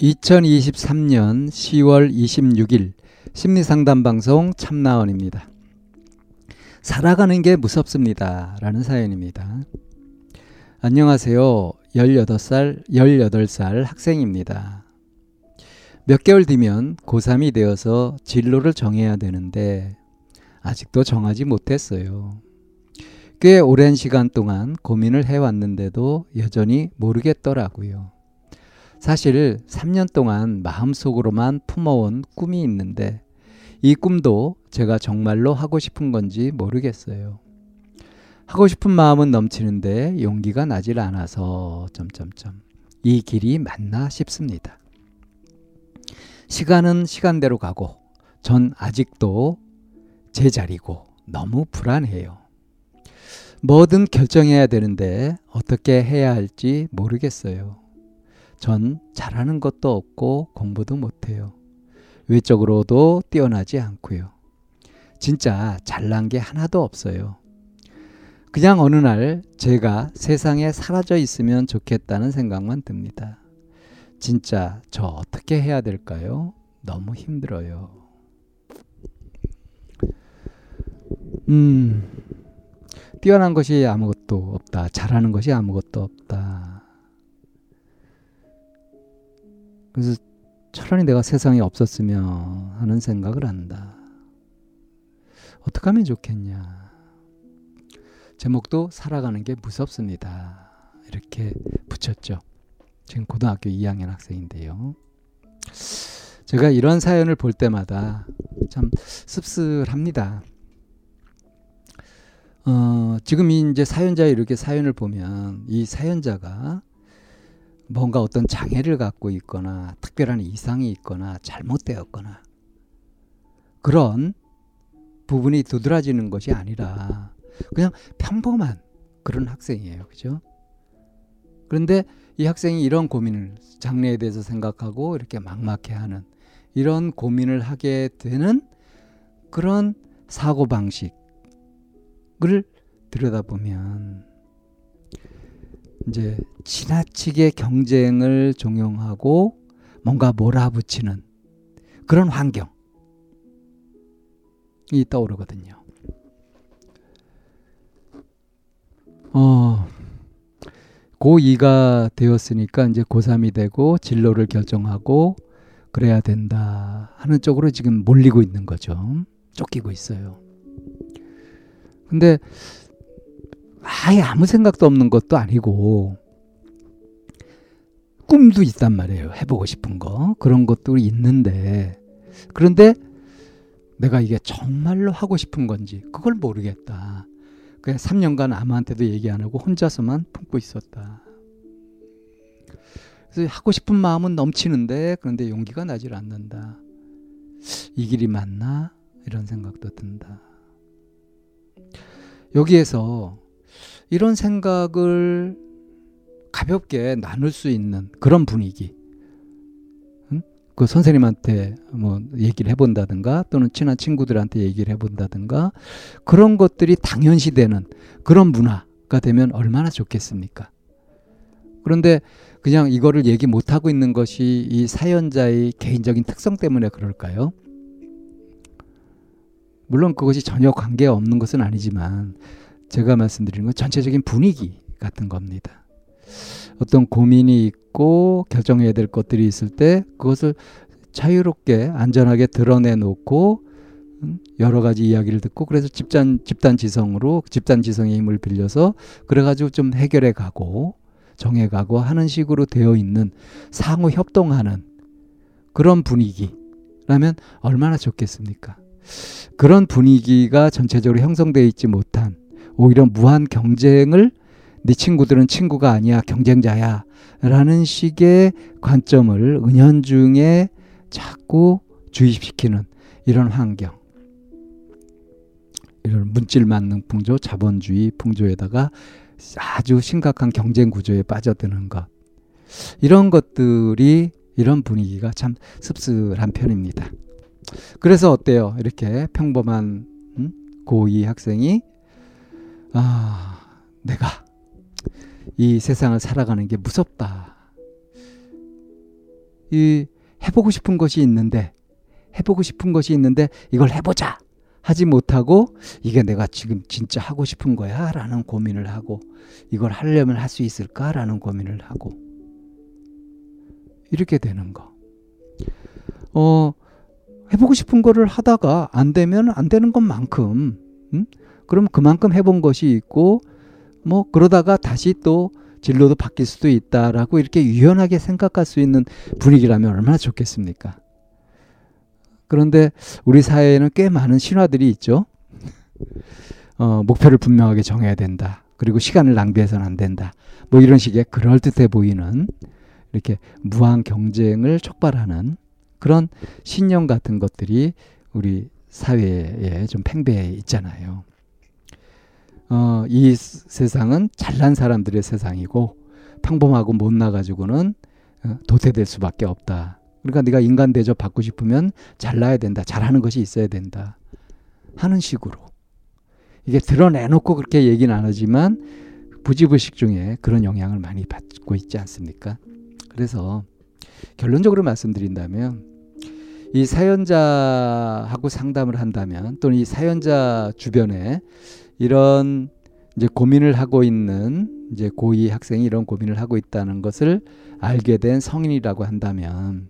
2023년 10월 26일 심리상담 방송 참나원입니다. 살아가는 게 무섭습니다. 라는 사연입니다. 안녕하세요. 18살, 18살 학생입니다. 몇 개월 뒤면 고3이 되어서 진로를 정해야 되는데 아직도 정하지 못했어요. 꽤 오랜 시간 동안 고민을 해왔는데도 여전히 모르겠더라고요. 사실 3년 동안 마음속으로만 품어온 꿈이 있는데 이 꿈도 제가 정말로 하고 싶은 건지 모르겠어요. 하고 싶은 마음은 넘치는데 용기가 나질 않아서 점점점 이 길이 맞나 싶습니다. 시간은 시간대로 가고 전 아직도 제 자리고 너무 불안해요. 뭐든 결정해야 되는데 어떻게 해야 할지 모르겠어요. 전 잘하는 것도 없고 공부도 못해요. 외적으로도 뛰어나지 않고요. 진짜 잘난 게 하나도 없어요. 그냥 어느 날 제가 세상에 사라져 있으면 좋겠다는 생각만 듭니다. 진짜 저 어떻게 해야 될까요? 너무 힘들어요. 음, 뛰어난 것이 아무것도 없다. 잘하는 것이 아무것도 없다. 그래서 차라리 내가 세상에 없었으면 하는 생각을 한다. 어떻게 하면 좋겠냐. 제목도 살아가는 게 무섭습니다. 이렇게 붙였죠. 지금 고등학교 2학년 학생인데요. 제가 이런 사연을 볼 때마다 참 씁쓸합니다. 어, 지금 이제 사연자의 이렇게 사연을 보면 이 사연자가 뭔가 어떤 장애를 갖고 있거나 특별한 이상이 있거나 잘못되었거나 그런 부분이 두드러지는 것이 아니라 그냥 평범한 그런 학생이에요. 그죠? 그런데 이 학생이 이런 고민을 장래에 대해서 생각하고 이렇게 막막해 하는 이런 고민을 하게 되는 그런 사고 방식을 들여다보면 이제 지나치게 경쟁을 종용하고 뭔가 몰아붙이는 그런 환경이 떠오르거든요. 어, 고2가 되었으니까 이제 고3이 되고 진로를 결정하고 그래야 된다 하는 쪽으로 지금 몰리고 있는 거죠. 쫓기고 있어요. 근데 아예 아무 생각도 없는 것도 아니고 꿈도 있단 말이에요. 해보고 싶은 거. 그런 것도 있는데 그런데 내가 이게 정말로 하고 싶은 건지 그걸 모르겠다. 그냥 3년간 아무한테도 얘기 안 하고 혼자서만 품고 있었다. 그래서 하고 싶은 마음은 넘치는데 그런데 용기가 나질 않는다. 이 길이 맞나? 이런 생각도 든다. 여기에서 이런 생각을 가볍게 나눌 수 있는 그런 분위기. 응? 그 선생님한테 뭐 얘기를 해본다든가 또는 친한 친구들한테 얘기를 해본다든가 그런 것들이 당연시 되는 그런 문화가 되면 얼마나 좋겠습니까? 그런데 그냥 이거를 얘기 못하고 있는 것이 이 사연자의 개인적인 특성 때문에 그럴까요? 물론 그것이 전혀 관계 없는 것은 아니지만 제가 말씀드리는 건 전체적인 분위기 같은 겁니다. 어떤 고민이 있고 결정해야 될 것들이 있을 때 그것을 자유롭게 안전하게 드러내 놓고 음, 여러 가지 이야기를 듣고 그래서 집단 집단 지성으로 집단 지성의 힘을 빌려서 그래 가지고 좀 해결해 가고 정해 가고 하는 식으로 되어 있는 상호 협동하는 그런 분위기라면 얼마나 좋겠습니까? 그런 분위기가 전체적으로 형성되어 있지 못한 오히려 무한 경쟁을 네 친구들은 친구가 아니야 경쟁자야 라는 식의 관점을 은연중에 자꾸 주입시키는 이런 환경 이런 문질 만능 풍조 자본주의 풍조에다가 아주 심각한 경쟁 구조에 빠져드는 것 이런 것들이 이런 분위기가 참 씁쓸한 편입니다. 그래서 어때요? 이렇게 평범한 음? 고2 학생이 아 내가 이 세상을 살아가는 게 무섭다. 이 해보고 싶은 것이 있는데 해보고 싶은 것이 있는데 이걸 해보자 하지 못하고 이게 내가 지금 진짜 하고 싶은 거야 라는 고민을 하고 이걸 하려면 할 수 있을까 라는 고민을 하고 이렇게 되는 거. 어, 해보고 싶은 거를 하다가 안 되면 안 되는 것만큼, 음? 그럼 그만큼 해본 것이 있고, 뭐, 그러다가 다시 또 진로도 바뀔 수도 있다라고 이렇게 유연하게 생각할 수 있는 분위기라면 얼마나 좋겠습니까? 그런데 우리 사회에는 꽤 많은 신화들이 있죠. 어, 목표를 분명하게 정해야 된다. 그리고 시간을 낭비해서는 안 된다. 뭐 이런 식의 그럴듯해 보이는 이렇게 무한 경쟁을 촉발하는 그런 신념 같은 것들이 우리 사회에 좀 팽배해 있잖아요. 어, 이 세상은 잘난 사람들의 세상이고 평범하고 못나 가지고는 어, 도태될 수밖에 없다. 그러니까 네가 인간 대접 받고 싶으면 잘나야 된다. 잘하는 것이 있어야 된다. 하는 식으로 이게 드러내놓고 그렇게 얘기는 안 하지만 부지불식 중에 그런 영향을 많이 받고 있지 않습니까? 그래서 결론적으로 말씀드린다면 이 사연자하고 상담을 한다면 또는 이 사연자 주변에 이런 이제 고민을 하고 있는 이제 고2 학생이 이런 고민을 하고 있다는 것을 알게 된 성인이라고 한다면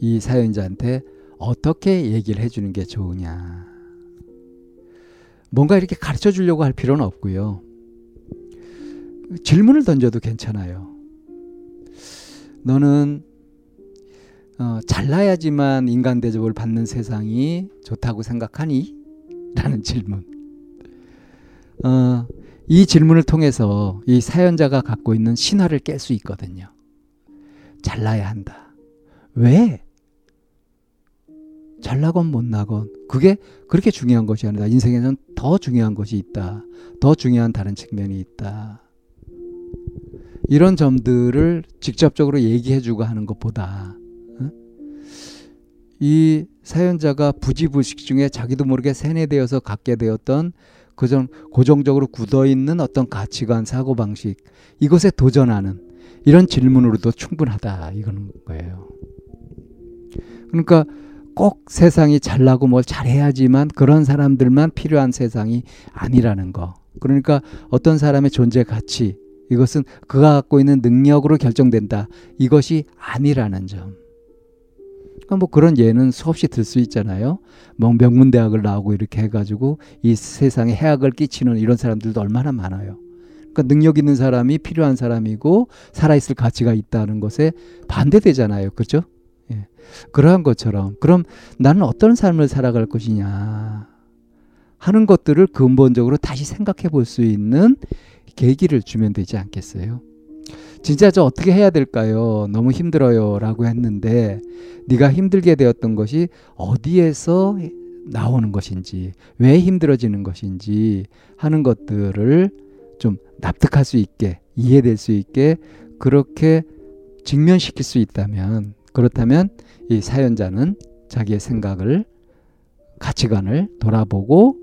이 사연자한테 어떻게 얘기를 해주는 게 좋으냐. 뭔가 이렇게 가르쳐 주려고 할 필요는 없고요. 질문을 던져도 괜찮아요. 너는 어, 잘나야지만 인간 대접을 받는 세상이 좋다고 생각하니? 라는 질문. 어, 이 질문을 통해서 이 사연자가 갖고 있는 신화를 깰 수 있거든요. 잘나야 한다. 왜? 잘나건 못나건 그게 그렇게 중요한 것이 아니다. 인생에는 더 중요한 것이 있다. 더 중요한 다른 측면이 있다. 이런 점들을 직접적으로 얘기해주고 하는 것보다 이 사연자가 부지불식 중에 자기도 모르게 세뇌되어서 갖게 되었던 그전 고정적으로 굳어 있는 어떤 가치관, 사고 방식 이것에 도전하는 이런 질문으로도 충분하다 이거는 거예요. 그러니까 꼭 세상이 잘나고 뭘 잘해야지만 그런 사람들만 필요한 세상이 아니라는 거. 그러니까 어떤 사람의 존재 가치 이것은 그가 갖고 있는 능력으로 결정된다. 이것이 아니라는 점. 그러니까 뭐 그런 예는 수없이 들 수 있잖아요. 뭐 명문대학을 나오고 이렇게 해가지고 이 세상에 해악을 끼치는 이런 사람들도 얼마나 많아요. 그러니까 능력 있는 사람이 필요한 사람이고 살아있을 가치가 있다는 것에 반대되잖아요. 그렇죠? 예. 그러한 것처럼 그럼 나는 어떤 삶을 살아갈 것이냐 하는 것들을 근본적으로 다시 생각해 볼 수 있는 계기를 주면 되지 않겠어요? 진짜 저 어떻게 해야 될까요? 너무 힘들어요라고 했는데 네가 힘들게 되었던 것이 어디에서 나오는 것인지 왜 힘들어지는 것인지 하는 것들을 좀 납득할 수 있게 이해될 수 있게 그렇게 직면시킬 수 있다면 그렇다면 이 사연자는 자기의 생각을 가치관을 돌아보고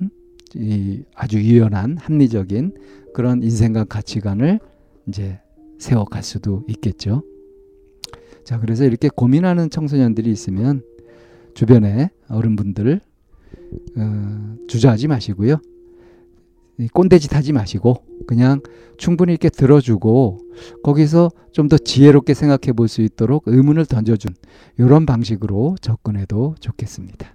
음? 이 아주 유연한 합리적인 그런 인생과 가치관을 이제 세워갈 수도 있겠죠. 자, 그래서 이렇게 고민하는 청소년들이 있으면 주변에 어른분들 어, 주저하지 마시고요. 꼰대짓 하지 마시고 그냥 충분히 이렇게 들어주고 거기서 좀 더 지혜롭게 생각해 볼 수 있도록 의문을 던져준 이런 방식으로 접근해도 좋겠습니다.